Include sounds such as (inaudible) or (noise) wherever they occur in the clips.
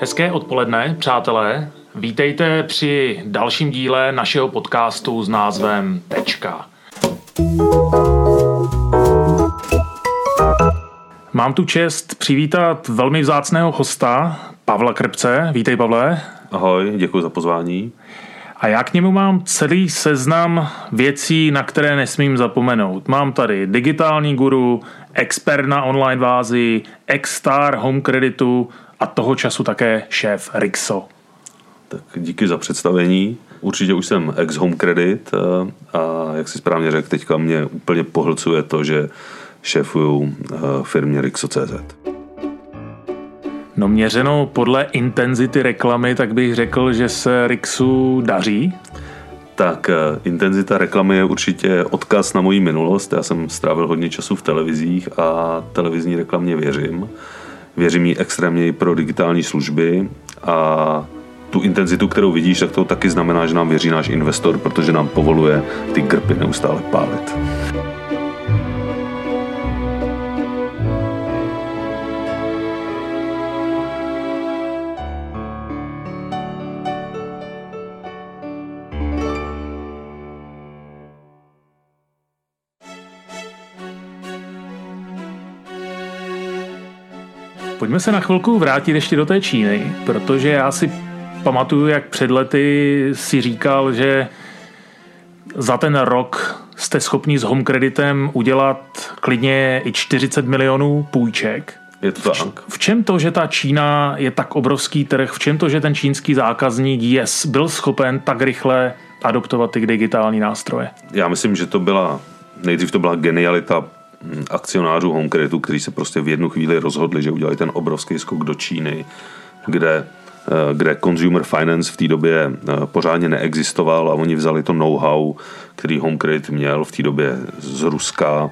Hezké odpoledne, přátelé. Vítejte při dalším díle našeho podcastu s názvem Tečka. Mám tu čest přivítat velmi vzácného hosta, Pavla Krpce. Vítej, Pavle. Ahoj, děkuji za pozvání. A já k němu mám celý seznam věcí, na které nesmím zapomenout. Mám tady digitální guru, expert na online vázi, ex-star home kreditu a toho času také šéf Rixo. Tak díky za představení. Určitě už jsem ex home credit eh, a jak si správně řekl, teďka mě úplně pohlcuje to, že šéfuju eh, firmě Rixo.cz. No měřeno podle intenzity reklamy, tak bych řekl, že se Rixu daří. Tak eh, intenzita reklamy je určitě odkaz na moji minulost. Já jsem strávil hodně času v televizích a televizní reklamě věřím. Věřím jí extrémně i pro digitální služby a tu intenzitu, kterou vidíš, tak to taky znamená, že nám věří náš investor, protože nám povoluje ty grpy neustále pálit. Pojďme se na chvilku vrátit ještě do té Číny, protože já si pamatuju, jak před lety si říkal, že za ten rok jste schopni s home kreditem udělat klidně i 40 milionů půjček. Je to tak. V čem to, že ta Čína je tak obrovský trh, v čem to, že ten čínský zákazník yes, byl schopen tak rychle adoptovat ty digitální nástroje? Já myslím, že to byla, nejdřív to byla genialita akcionářů Home Creditu, kteří se prostě v jednu chvíli rozhodli, že udělali ten obrovský skok do Číny, kde eh, kde consumer finance v té době eh, pořádně neexistoval a oni vzali to know-how, který Home Credit měl v té době z Ruska,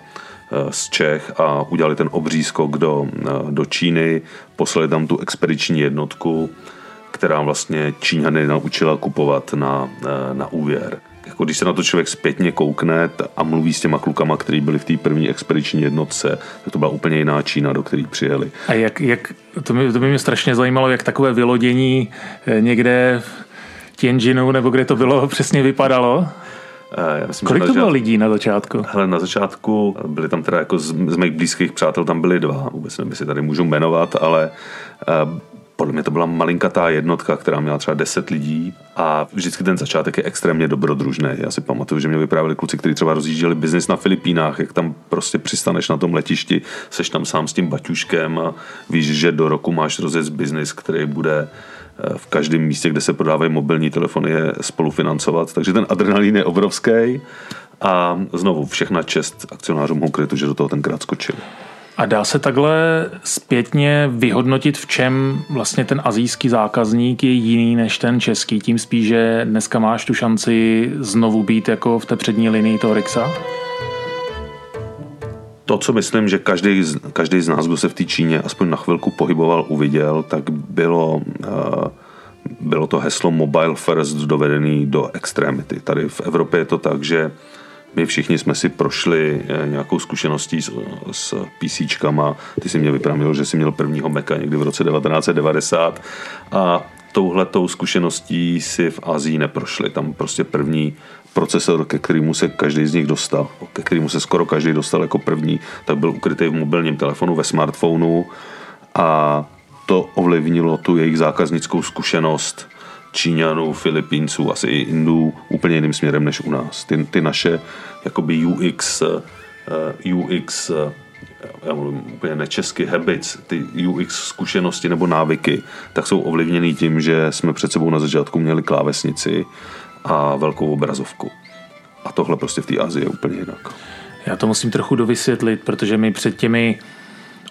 eh, z Čech a udělali ten obří skok do, do Číny, poslali tam tu expediční jednotku, která vlastně Číňany naučila kupovat na, na úvěr jako když se na to člověk zpětně koukne a mluví s těma klukama, kteří byli v té první expediční jednotce, tak to byla úplně jiná Čína, do které přijeli. A jak, jak to, by, to by mě strašně zajímalo, jak takové vylodění eh, někde v Tianjinu, nebo kde to bylo, (laughs) přesně vypadalo? Eh, já myslím, Kolik to bylo lidí na začátku? Hele, na začátku byli tam teda jako z, z mých blízkých přátel tam byli dva, vůbec nevím, si tady můžu jmenovat, ale uh, podle mě to byla malinkatá jednotka, která měla třeba 10 lidí a vždycky ten začátek je extrémně dobrodružný. Já si pamatuju, že mě vyprávěli kluci, kteří třeba rozjížděli biznis na Filipínách, jak tam prostě přistaneš na tom letišti, seš tam sám s tím baťuškem a víš, že do roku máš rozjet biznis, který bude eh, v každém místě, kde se prodávají mobilní telefony, je spolufinancovat. Takže ten adrenalin je obrovský a znovu všechna čest akcionářům Honkretu, že do toho tenkrát skočili. A dá se takhle zpětně vyhodnotit, v čem vlastně ten azijský zákazník je jiný než ten český, tím spíš, že dneska máš tu šanci znovu být jako v té přední linii toho Rixa? To, co myslím, že každý, každý z nás, kdo se v té Číně aspoň na chvilku pohyboval, uviděl, tak bylo, uh, bylo to heslo Mobile First dovedený do extrémity. Tady v Evropě je to tak, že my všichni jsme si prošli eh, nějakou zkušeností s, s PCčkama. Ty si mě vyprávěl, že jsi měl prvního Maca někdy v roce 1990 a touhletou zkušeností si v Azii neprošli. Tam prostě první procesor, ke kterému se každý z nich dostal, ke kterému se skoro každý dostal jako první, tak byl ukrytý v mobilním telefonu, ve smartphonu a to ovlivnilo tu jejich zákaznickou zkušenost Číňanů, Filipínců, asi i Indů úplně jiným směrem než u nás. Ty, ty naše jakoby UX, eh, UX uh, já mluvím úplně nečesky, habits, ty UX zkušenosti nebo návyky, tak jsou ovlivněny tím, že jsme před sebou na začátku měli klávesnici a velkou obrazovku. A tohle prostě v té Asii je úplně jinak. Já to musím trochu dovysvětlit, protože my před těmi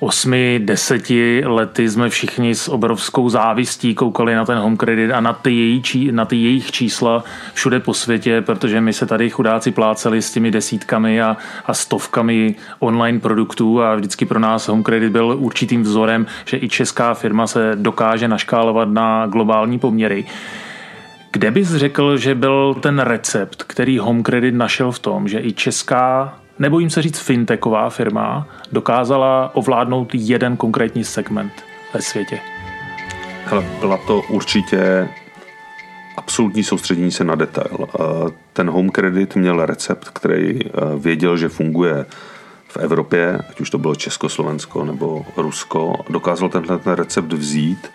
osmi, deseti lety jsme všichni s obrovskou závistí koukali na ten home credit a na ty, její, na ty jejich čísla všude po světě, protože my se tady chudáci pláceli s těmi desítkami a, a stovkami online produktů a vždycky pro nás home credit byl určitým vzorem, že i česká firma se dokáže naškálovat na globální poměry. Kde bys řekl, že byl ten recept, který Home Credit našel v tom, že i česká nebojím se říct fintechová firma, dokázala ovládnout jeden konkrétní segment ve světě? Hele, byla to určitě absolutní soustředění se na detail. Ten home credit měl recept, který věděl, že funguje v Evropě, ať už to bylo Československo nebo Rusko. Dokázal tenhle ten recept vzít,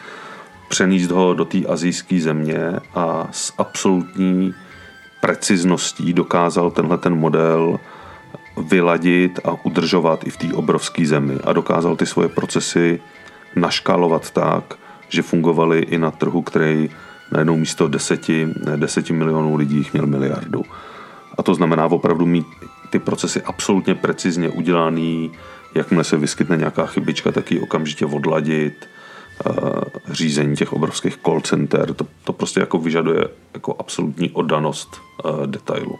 přenést ho do té azijské země a s absolutní precizností dokázal tenhle ten model vyladit a udržovat i v té obrovské zemi a dokázal ty svoje procesy naškálovat tak, že fungovaly i na trhu, který najednou místo deseti, deseti milionů lidí jich měl miliardu. A to znamená opravdu mít ty procesy absolutně precizně udělaný, jakmile se vyskytne nějaká chybička, tak ji okamžitě odladit, eh, řízení těch obrovských call center, to, to prostě jako vyžaduje jako absolutní oddanost eh, detailu.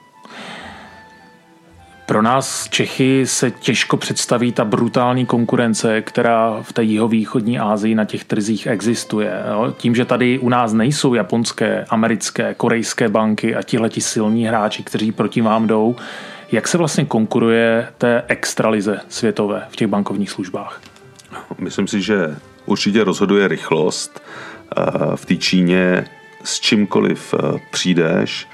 Pro nás Čechy se těžko představí ta brutální konkurence, která v té jihovýchodní Asii na těch trzích existuje. Tím, že tady u nás nejsou japonské, americké, korejské banky a tihleti silní hráči, kteří proti vám jdou, jak se vlastně konkuruje té extralize světové v těch bankovních službách? Myslím si, že určitě rozhoduje rychlost. Eh, v té Číně s čímkoliv eh, přijdeš,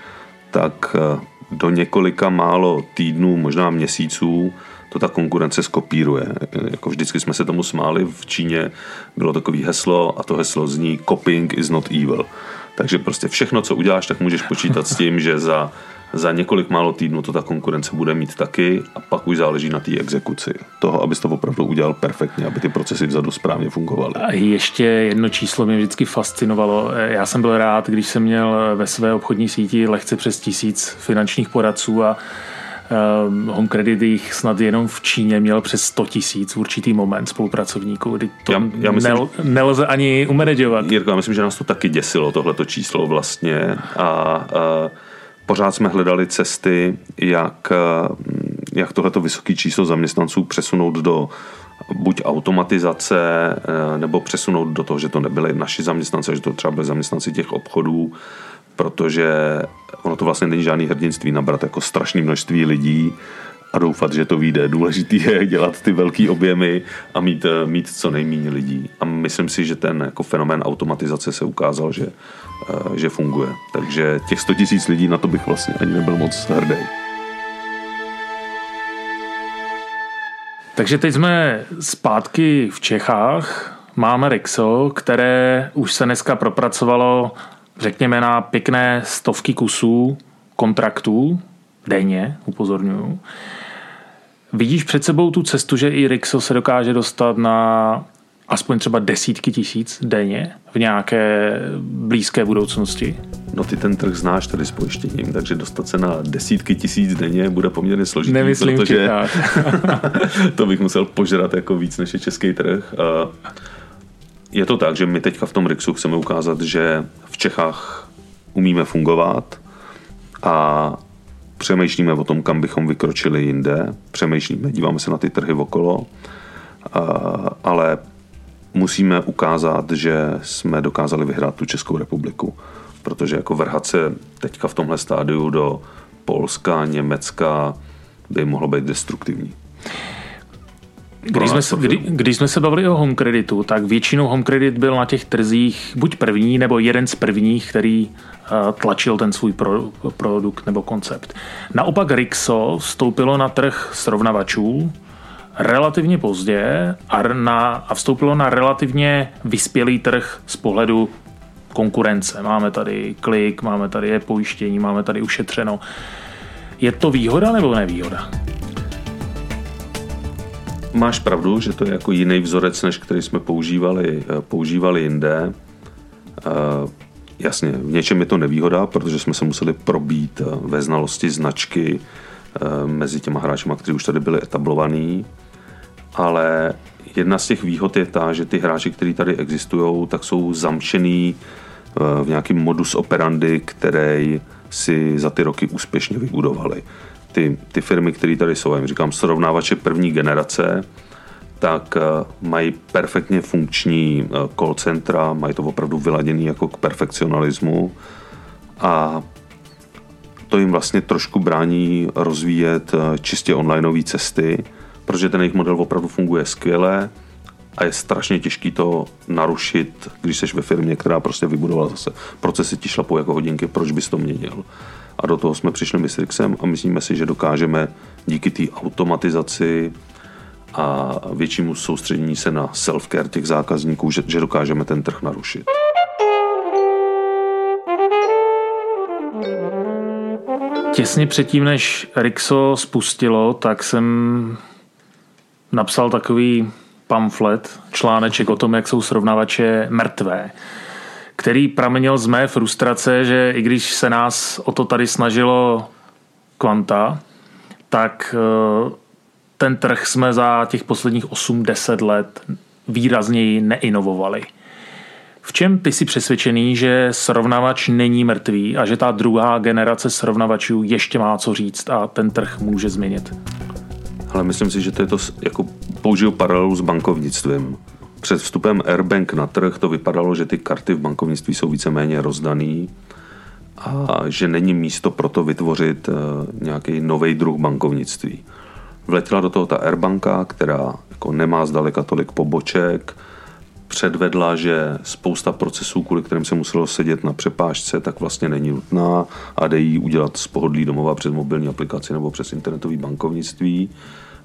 tak eh, do několika málo týdnů, možná měsíců, to ta konkurence skopíruje. Jako vždycky jsme se tomu smáli, v Číně bylo takový heslo a to heslo zní copying is not evil. Takže prostě všechno, co uděláš, tak můžeš počítat s tím, že za za několik málo týdnů to ta konkurence bude mít taky a pak už záleží na té exekuci. Toho, abys to opravdu udělal perfektně, aby ty procesy vzadu správně fungovaly. A ještě jedno číslo mě vždycky fascinovalo. Já jsem byl rád, když jsem měl ve své obchodní síti lehce přes tisíc finančních poradců a um, Home Credit jich snad jenom v Číně měl přes 100 tisíc v určitý moment spolupracovníků, kdy to já, já myslím, nel, nelze ani umanagovat. Jirko, já myslím, že nás to taky děsilo, tohleto číslo vlastně a, a pořád jsme hledali cesty, jak, eh, jak tohleto vysoké číslo zaměstnanců přesunout do buď automatizace, eh, nebo přesunout do toho, že to nebyly naši zaměstnanci, že to třeba byly zaměstnanci těch obchodů, protože ono to vlastně není žádný hrdinství nabrat jako strašné množství lidí a doufat, že to vyjde. Důležitý je dělat ty velké objemy a mít, eh, mít co nejméně lidí. A myslím si, že ten jako fenomén automatizace se ukázal, že, že funguje. Takže těch 100 tisíc lidí, na to bych vlastně ani nebyl moc hrdý. Takže teď jsme zpátky v Čechách. Máme Rixo, které už se dneska propracovalo, řekněme, na pěkné stovky kusů kontraktů denně, upozorňuju. Vidíš před sebou tu cestu, že i Rixo se dokáže dostat na aspoň třeba desítky tisíc denně v nějaké blízké budoucnosti? No ty ten trh znáš tady s pojištěním, takže dostat se na desítky tisíc denně bude poměrně složitý, Nemyslím protože (laughs) to bych musel požrat jako víc než je český trh. Je to tak, že my teďka v tom Rixu chceme ukázat, že v Čechách umíme fungovat a přemýšlíme o tom, kam bychom vykročili jinde, přemýšlíme, díváme se na ty trhy okolo, ale musíme ukázat, že jsme dokázali vyhrát tu Českou republiku, protože jako vrhat se teďka v tomhle stádiu do Polska, Německa by mohlo být destruktivní. Když jsme, se, kdy, když jsme se bavili o home creditu, tak většinou home credit byl na těch trzích buď první nebo jeden z prvních, který uh, tlačil ten svůj pro, produkt nebo koncept. Naopak Rixo vstoupilo na trh srovnavačů relativně pozdě a, na, a vstoupilo na relativně vyspělý trh z pohledu konkurence. Máme tady klik, máme tady je pojištění, máme tady ušetřeno. Je to výhoda nebo nevýhoda? Máš pravdu, že to je jako jiný vzorec, než který jsme používali, eh, používali jinde. Eh, jasně, v něčem je to nevýhoda, protože jsme se museli probít eh, ve znalosti značky mezi těma hráči, kteří už tady byli etablovaní, ale jedna z těch výhod je ta, že ty hráči, kteří tady existují, tak jsou zamčený v nějakým modus operandi, který si za ty roky úspěšně vybudovali. Ty, ty firmy, které tady jsou, jim říkám srovnávače první generace, tak eh, mají perfektně funkční eh, call centra, mají to opravdu vyladěný jako k perfekcionalismu a to jim vlastně trošku brání rozvíjet eh, čistě onlineové cesty, protože ten jejich model opravdu funguje skvěle a je strašně těžký to narušit, když jsi ve firmě, která prostě vybudovala zase procesy ti šlapou jako hodinky, proč bys to měnil. A do toho jsme přišli my s Rixem a myslíme si, že dokážeme díky té automatizaci a většímu soustředění se na self-care těch zákazníků, že, že dokážeme ten trh narušit. Těsně předtím, než Rixo spustilo, tak jsem napsal takový pamflet, článeček o tom, jak jsou srovnavače mrtvé, který pramenil z mé frustrace, že i když se nás o to tady snažilo kvanta, tak eh, ten trh jsme za těch posledních 8-10 let výrazněji neinovovali. V čem ty jsi přesvědčený, že srovnavač není mrtvý a že ta druhá generace srovnavačů ještě má co říct a ten trh může změnit? Ale myslím si, že to je to, jako použiju paralelu s bankovnictvím. Před vstupem Airbank na trh to vypadalo, že ty karty v bankovnictví jsou víceméně rozdaný a že není místo pro to vytvořit eh, nějaký nový druh bankovnictví. Vletěla do toho ta Airbanka, která jako nemá zdaleka tolik poboček, předvedla, že spousta procesů, kvůli kterým se muselo sedět na přepážce, tak vlastně není nutná a jde jí udělat z pohodlí domova přes mobilní aplikaci nebo přes internetový bankovnictví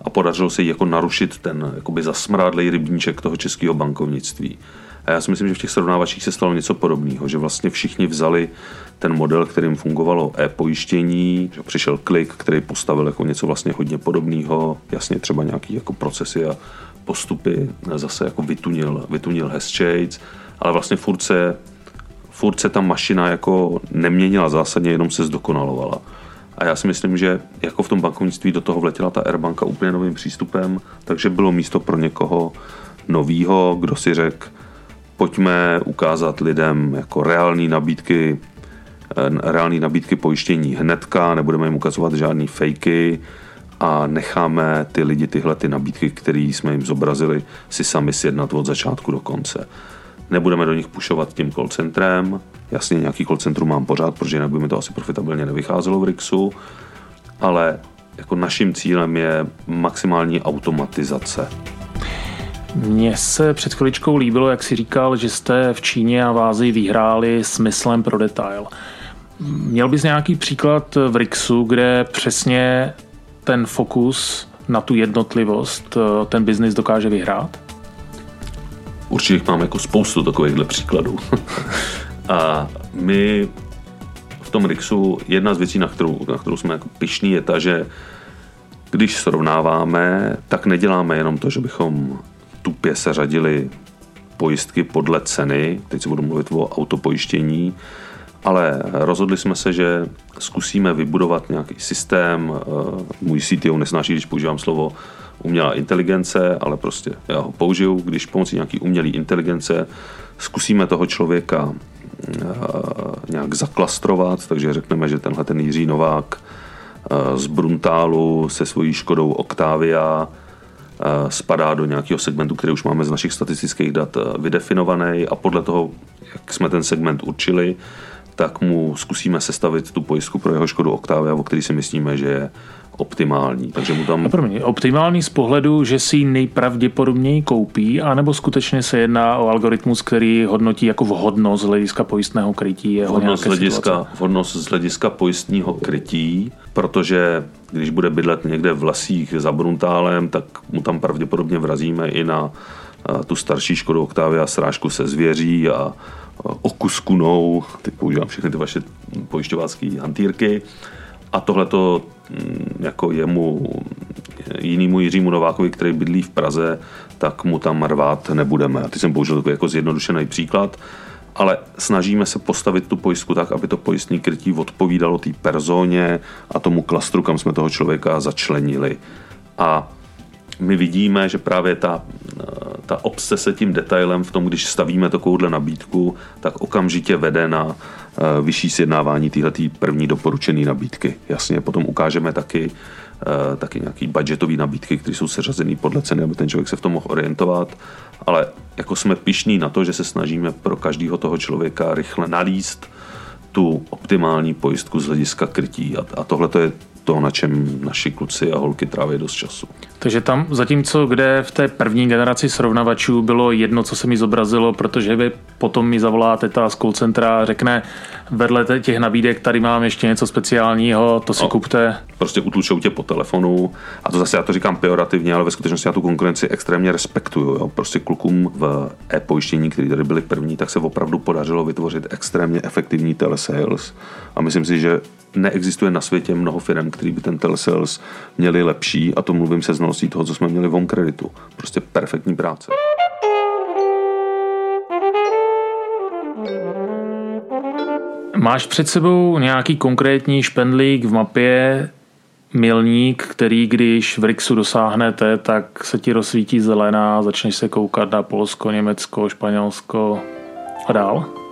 a podařilo se jí jako narušit ten jakoby zasmrádlej rybníček toho českého bankovnictví. A já si myslím, že v těch srovnávačích se stalo něco podobného, že vlastně všichni vzali ten model, kterým fungovalo e-pojištění, že přišel klik, který postavil jako něco vlastně hodně podobného, jasně třeba nějaký jako procesy a postupy zase jako vytunil, vytunil Hesshades, ale vlastně furt se, furt se ta mašina jako neměnila zásadně, jenom se zdokonalovala. A já si myslím, že jako v tom bankovnictví do toho vletěla ta Airbanka úplně novým přístupem, takže bylo místo pro někoho novýho, kdo si řekl, pojďme ukázat lidem jako reální nabídky, eh, reální nabídky pojištění hnedka, nebudeme jim ukazovat žádný fejky a necháme ty lidi tyhle ty nabídky, které jsme jim zobrazili, si sami sjednat od začátku do konce. Nebudeme do nich pušovat tím call centrem, jasně nějaký call centrum mám pořád, protože jinak by mi to asi profitabilně nevycházelo v Rixu, ale jako naším cílem je maximální automatizace mně se před chviličkou líbilo, jak si říkal, že jste v Číně a v Ázii vyhráli smyslem pro detail. Měl bys nějaký příklad v Rixu, kde přesně ten fokus na tu jednotlivost ten biznis dokáže vyhrát? Určitě mám jako spoustu takovýchhle příkladů. (laughs) a my v tom Rixu, jedna z věcí, na kterou, na kterou jsme jako pišní, je ta, že když srovnáváme, tak neděláme jenom to, že bychom tupě seřadili pojistky podle ceny, teď se budu mluvit o autopojištění, ale rozhodli jsme se, že zkusíme vybudovat nějaký systém. Eh, můj CTO nesnáší, když používám slovo umělá inteligence, ale prostě já ho použiju, když pomocí nějaký umělé inteligence zkusíme toho člověka eh, nějak zaklastrovat, takže řekneme, že tenhle ten Jiří Novák eh, z Bruntálu se svojí Škodou Octavia spadá do nějakého segmentu, který už máme z našich statistických dat vydefinovaný a podle toho, jak jsme ten segment určili, tak mu zkusíme sestavit tu pojistku pro jeho Škodu Octavia, o který si myslíme, že je optimální. Takže mu tam... pro mě, optimální z pohledu, že si ji nejpravděpodobněji koupí, anebo skutečně se jedná o algoritmus, který hodnotí jako vhodnost z hlediska pojistného krytí jeho vhodnost, z hlediska, vhodnost z hlediska pojistního krytí, protože když bude bydlet někde v lesích za Bruntálem, tak mu tam pravděpodobně vrazíme i na tu starší Škodu Octavia srážku se zvěří a okuskunou, teď používám všechny ty vaše pojišťovácké hantýrky, a tohle to mm, jako jemu, jinému Jiřímu Novákovi, který bydlí v Praze, tak mu tam rvát nebudeme. A teď jsem použil takový jako zjednodušený příklad, ale snažíme se postavit tu pojistku tak, aby to pojistní krytí odpovídalo té personě a tomu klastru, kam jsme toho člověka začlenili. A my vidíme, že právě ta, ta obsese tím detailem v tom, když stavíme takovouhle nabídku, tak okamžitě vede na eh, vyšší sjednávání této první doporučené nabídky. Jasně, potom ukážeme taky, eh, taky nějaký budgetové nabídky, které jsou seřazené podle ceny, aby ten člověk se v tom mohl orientovat, ale jako jsme pišní na to, že se snažíme pro každého toho člověka rychle nalíst tu optimální pojistku z hlediska krytí a, a tohle je to, na čem naši kluci a holky tráví dost času. Takže tam, zatímco kde v té první generaci srovnavačů bylo jedno, co se mi zobrazilo, protože vy potom mi zavolá teta z call centra a řekne, vedle těch nabídek tady mám ještě něco speciálního, to si no, kupte. Prostě utlučou tě po telefonu a to zase já to říkám pejorativně, ale ve skutečnosti já tu konkurenci extrémně respektuju. Jo. Prostě klukům v e-pojištění, kteří tady byli první, tak se opravdu podařilo vytvořit extrémně efektivní telesales a myslím si, že neexistuje na světě mnoho firm, který by ten telesales měli lepší a to mluvím se znalostí toho, co jsme měli v home kreditu. Prostě perfektní práce. Máš před sebou nějaký konkrétní špendlík v mapě, milník, který když v Rixu dosáhnete, tak se ti rozsvítí zelená, začneš se koukat na Polsko, Německo, Španělsko a dál?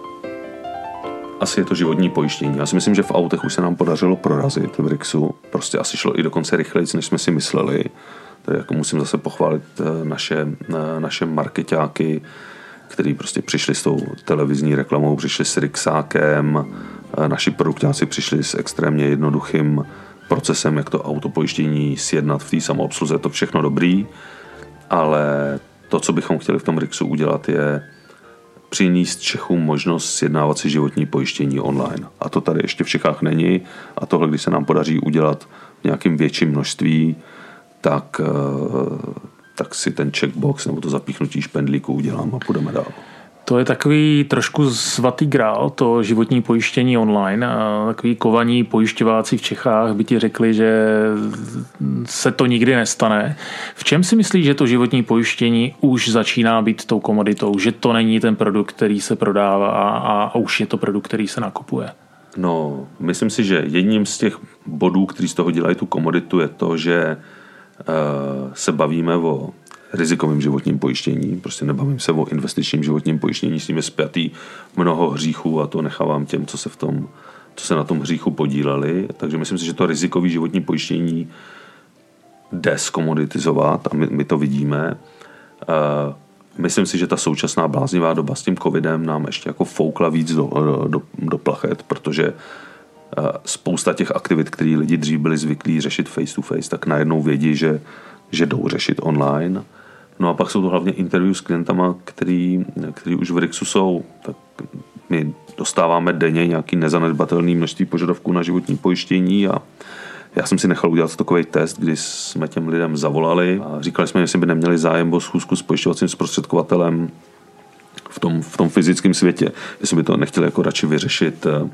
Asi je to životní pojištění. Já si myslím, že v autech už se nám podařilo prorazit v Rixu. Prostě asi šlo i dokonce rychleji, než jsme si mysleli. Tady jako musím zase pochválit eh, naše, eh, naše marketáky, který prostě přišli s tou televizní reklamou, přišli s Rixákem, naši produktáci přišli s extrémně jednoduchým procesem, jak to autopojištění sjednat v té samoobsluze, to všechno dobrý, ale to, co bychom chtěli v tom Rixu udělat, je přinést Čechům možnost sjednávat si životní pojištění online. A to tady ještě v Čechách není a tohle, když se nám podaří udělat v nějakým větším množství, tak eh, tak si ten checkbox nebo to zapíchnutí špendlíku udělám a půjdeme dál. To je takový trošku svatý grál, to životní pojištění online. A takový kovaní pojišťováci v Čechách by ti řekli, že se to nikdy nestane. V čem si myslíš, že to životní pojištění už začíná být tou komoditou? Že to není ten produkt, který se prodává a, a už je to produkt, který se nakupuje? No, myslím si, že jedním z těch bodů, který z toho dělají tu komoditu, je to, že Eh, se bavíme o rizikovém životním pojištění, prostě nebavím se o investičním životním pojištění, s tím je zpětý mnoho hříchů a to nechávám těm, co se v tom, co se na tom hříchu podíleli. Takže myslím si, že to rizikové životní pojištění jde zkomoditizovat a my, my to vidíme. Uh, myslím si, že ta současná bláznivá doba s tím covidem nám ještě jako foukla víc do, do, do plachet, protože spousta těch aktivit, které lidi dřív byli zvyklí řešit face to face, tak najednou vědí, že, že jdou řešit online. No a pak jsou to hlavně interview s klientama, který, který už v Rixu jsou. Tak my dostáváme denně nějaký nezanedbatelný množství požadavků na životní pojištění a já jsem si nechal udělat takový test, kdy jsme těm lidem zavolali a říkali jsme, jestli by neměli zájem o schůzku s pojišťovacím zprostředkovatelem v tom, v tom fyzickém světě, jestli by to nechtěli jako radši vyřešit eh,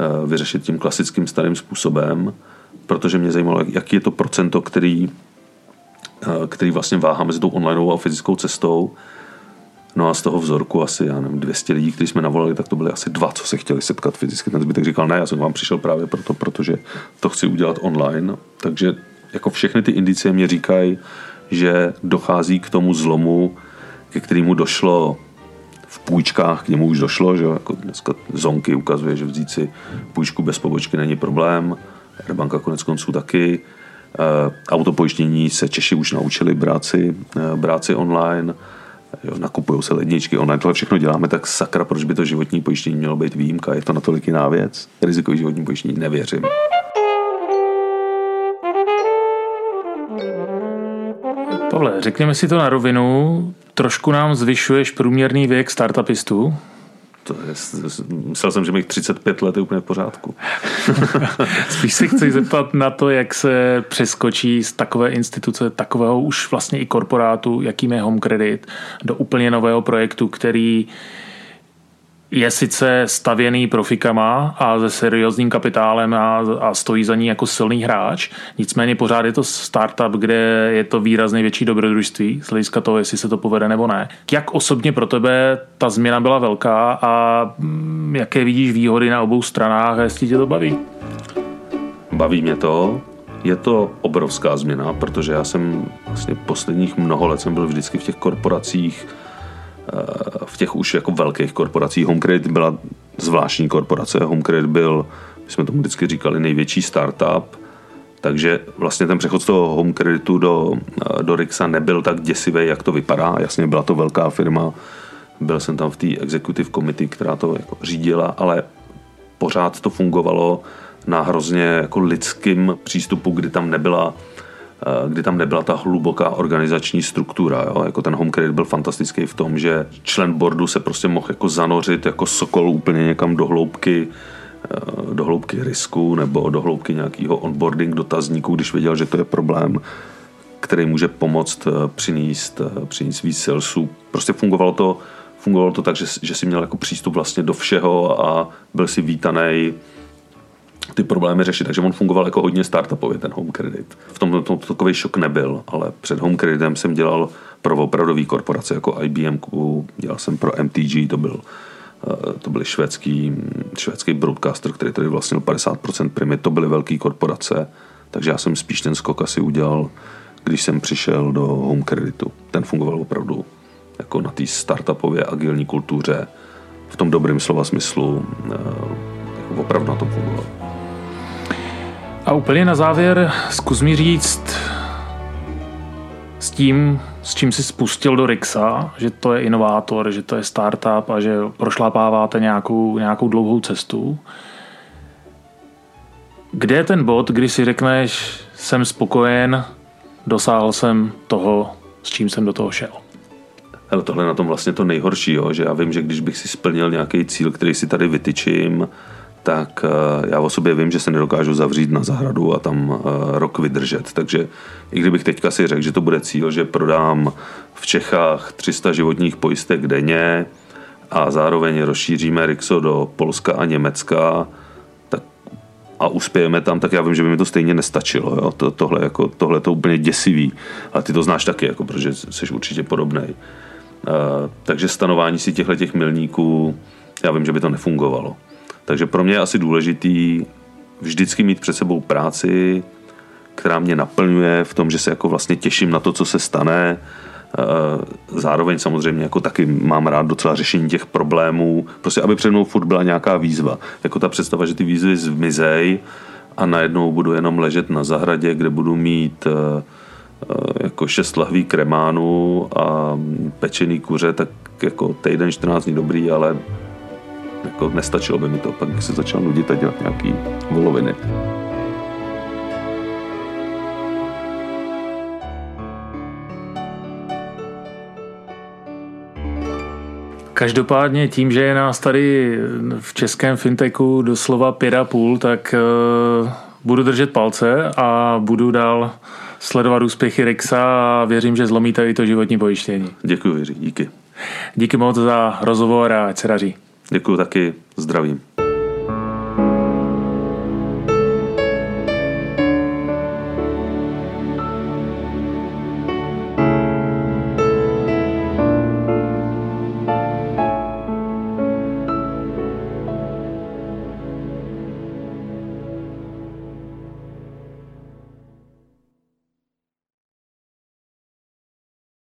Eh, vyřešit tím klasickým starým způsobem, protože mě zajímalo, jaký je to procento, který, který vlastně váhá mezi tou onlineovou a fyzickou cestou. No a z toho vzorku asi, já nevím, 200 lidí, kteří jsme navolali, tak to byly asi dva, co se chtěli setkat fyzicky. Ten zbytek říkal, ne, já jsem vám přišel právě proto, protože to chci udělat online. Takže jako všechny ty indicie mě říkají, že dochází k tomu zlomu, ke kterému došlo v půjčkách k němu už došlo, že jako dneska Zonky ukazuje, že vzít si půjčku bez pobočky není problém, Banka konec konců taky. E, autopojištění se Češi už naučili brát si, e, brát si online, nakupují se ledničky online, tohle všechno děláme, tak sakra, proč by to životní pojištění mělo být výjimka, je to natolik jiná věc. Rizikový životní pojištění nevěřím. Pavle, řekněme si to na rovinu. Trošku nám zvyšuješ průměrný věk startupistů. To je, myslel jsem, že mi 35 let je úplně v pořádku. (laughs) Spíš se chci zeptat na to, jak se přeskočí z takové instituce, takového už vlastně i korporátu, jakým je Home Credit, do úplně nového projektu, který je sice stavěný profikama a se seriózním kapitálem a, a stojí za ní jako silný hráč, nicméně pořád je to startup, kde je to výrazně větší dobrodružství z hlediska toho, jestli se to povede nebo ne. Jak osobně pro tebe ta změna byla velká a mm, jaké vidíš výhody na obou stranách a jestli tě to baví? Baví mě to, je to obrovská změna, protože já jsem vlastně posledních mnoho let jsem byl vždycky v těch korporacích, v těch už jako velkých korporacích. HomeCredit byla zvláštní korporace. HomeCredit byl, my jsme tomu vždycky říkali, největší startup, takže vlastně ten přechod z toho home kreditu do, do Rixa nebyl tak děsivý, jak to vypadá. Jasně byla to velká firma, byl jsem tam v té executive committee, která to jako řídila, ale pořád to fungovalo na hrozně jako lidským přístupu, kdy tam nebyla kdy tam nebyla ta hluboká organizační struktura. Jo? Jako ten home credit byl fantastický v tom, že člen boardu se prostě mohl jako zanořit jako sokol úplně někam do hloubky eh, do hloubky risku nebo do hloubky nějakého onboarding dotazníků, když věděl, že to je problém, který může pomoct eh, přinést, přinést víc salesů. Prostě fungovalo to, fungovalo to tak, že, že si měl jako přístup vlastně do všeho a byl si vítaný ty problémy řešit. Takže on fungoval jako hodně startupově, ten home credit. V tom to, takový šok nebyl, ale před home creditem jsem dělal pro opravdový korporace jako IBM, dělal jsem pro MTG, to byl eh, to byly švédský, švédský broadcaster, který tady vlastnil 50% primy, to byly velké korporace, takže já jsem spíš ten skok asi udělal, když jsem přišel do home creditu. Ten fungoval opravdu jako na té startupové agilní kultuře, v tom dobrém slova smyslu, eh, jako opravdu na tom fungoval. A úplně na závěr zkus mi říct s tím, s čím jsi spustil do Rixa, že to je inovátor, že to je startup a že prošlapáváte nějakou, nějakou dlouhou cestu. Kde je ten bod, kdy si řekneš, jsem spokojen, dosáhl jsem toho, s čím jsem do toho šel? Ale tohle na tom vlastně to nejhorší, jo? že já vím, že když bych si splnil nějaký cíl, který si tady vytyčím, tak eh, já o sobě vím, že se nedokážu zavřít na zahradu a tam eh, rok vydržet. Takže i kdybych teďka si řekl, že to bude cíl, že prodám v Čechách 300 životních pojistek denně a zároveň rozšíříme Rixo do Polska a Německa, tak a uspějeme tam, tak já vím, že by mi to stejně nestačilo. Jo? To, tohle, jako, tohle to úplně děsivý. A ty to znáš taky, jako, protože jsi určitě podobný. Uh, takže stanování si těchto těch milníků, já vím, že by to nefungovalo. Takže pro mě je asi důležitý vždycky mít před sebou práci, která mě naplňuje v tom, že se jako vlastně těším na to, co se stane. Eh, zároveň samozřejmě jako taky mám rád docela řešení těch problémů, prostě aby před mnou furt byla nějaká výzva. Jako ta představa, že ty výzvy zmizej a najednou budu jenom ležet na zahradě, kde budu mít eh, eh, jako šest lahví kremánu a pečený kuře, tak jako týden 14 dní dobrý, ale jako nestačilo by mi to, pak bych se začal nudit a dělat nějaký voloviny. Každopádně tím, že je nás tady v českém fintechu doslova pět a půl, tak uh, budu držet palce a budu dál sledovat úspěchy Rexa a věřím, že zlomíte i to životní pojištění. Děkuji, Jiří, díky. Díky moc za rozhovor a ať se daří. Děkuji taky, zdravím.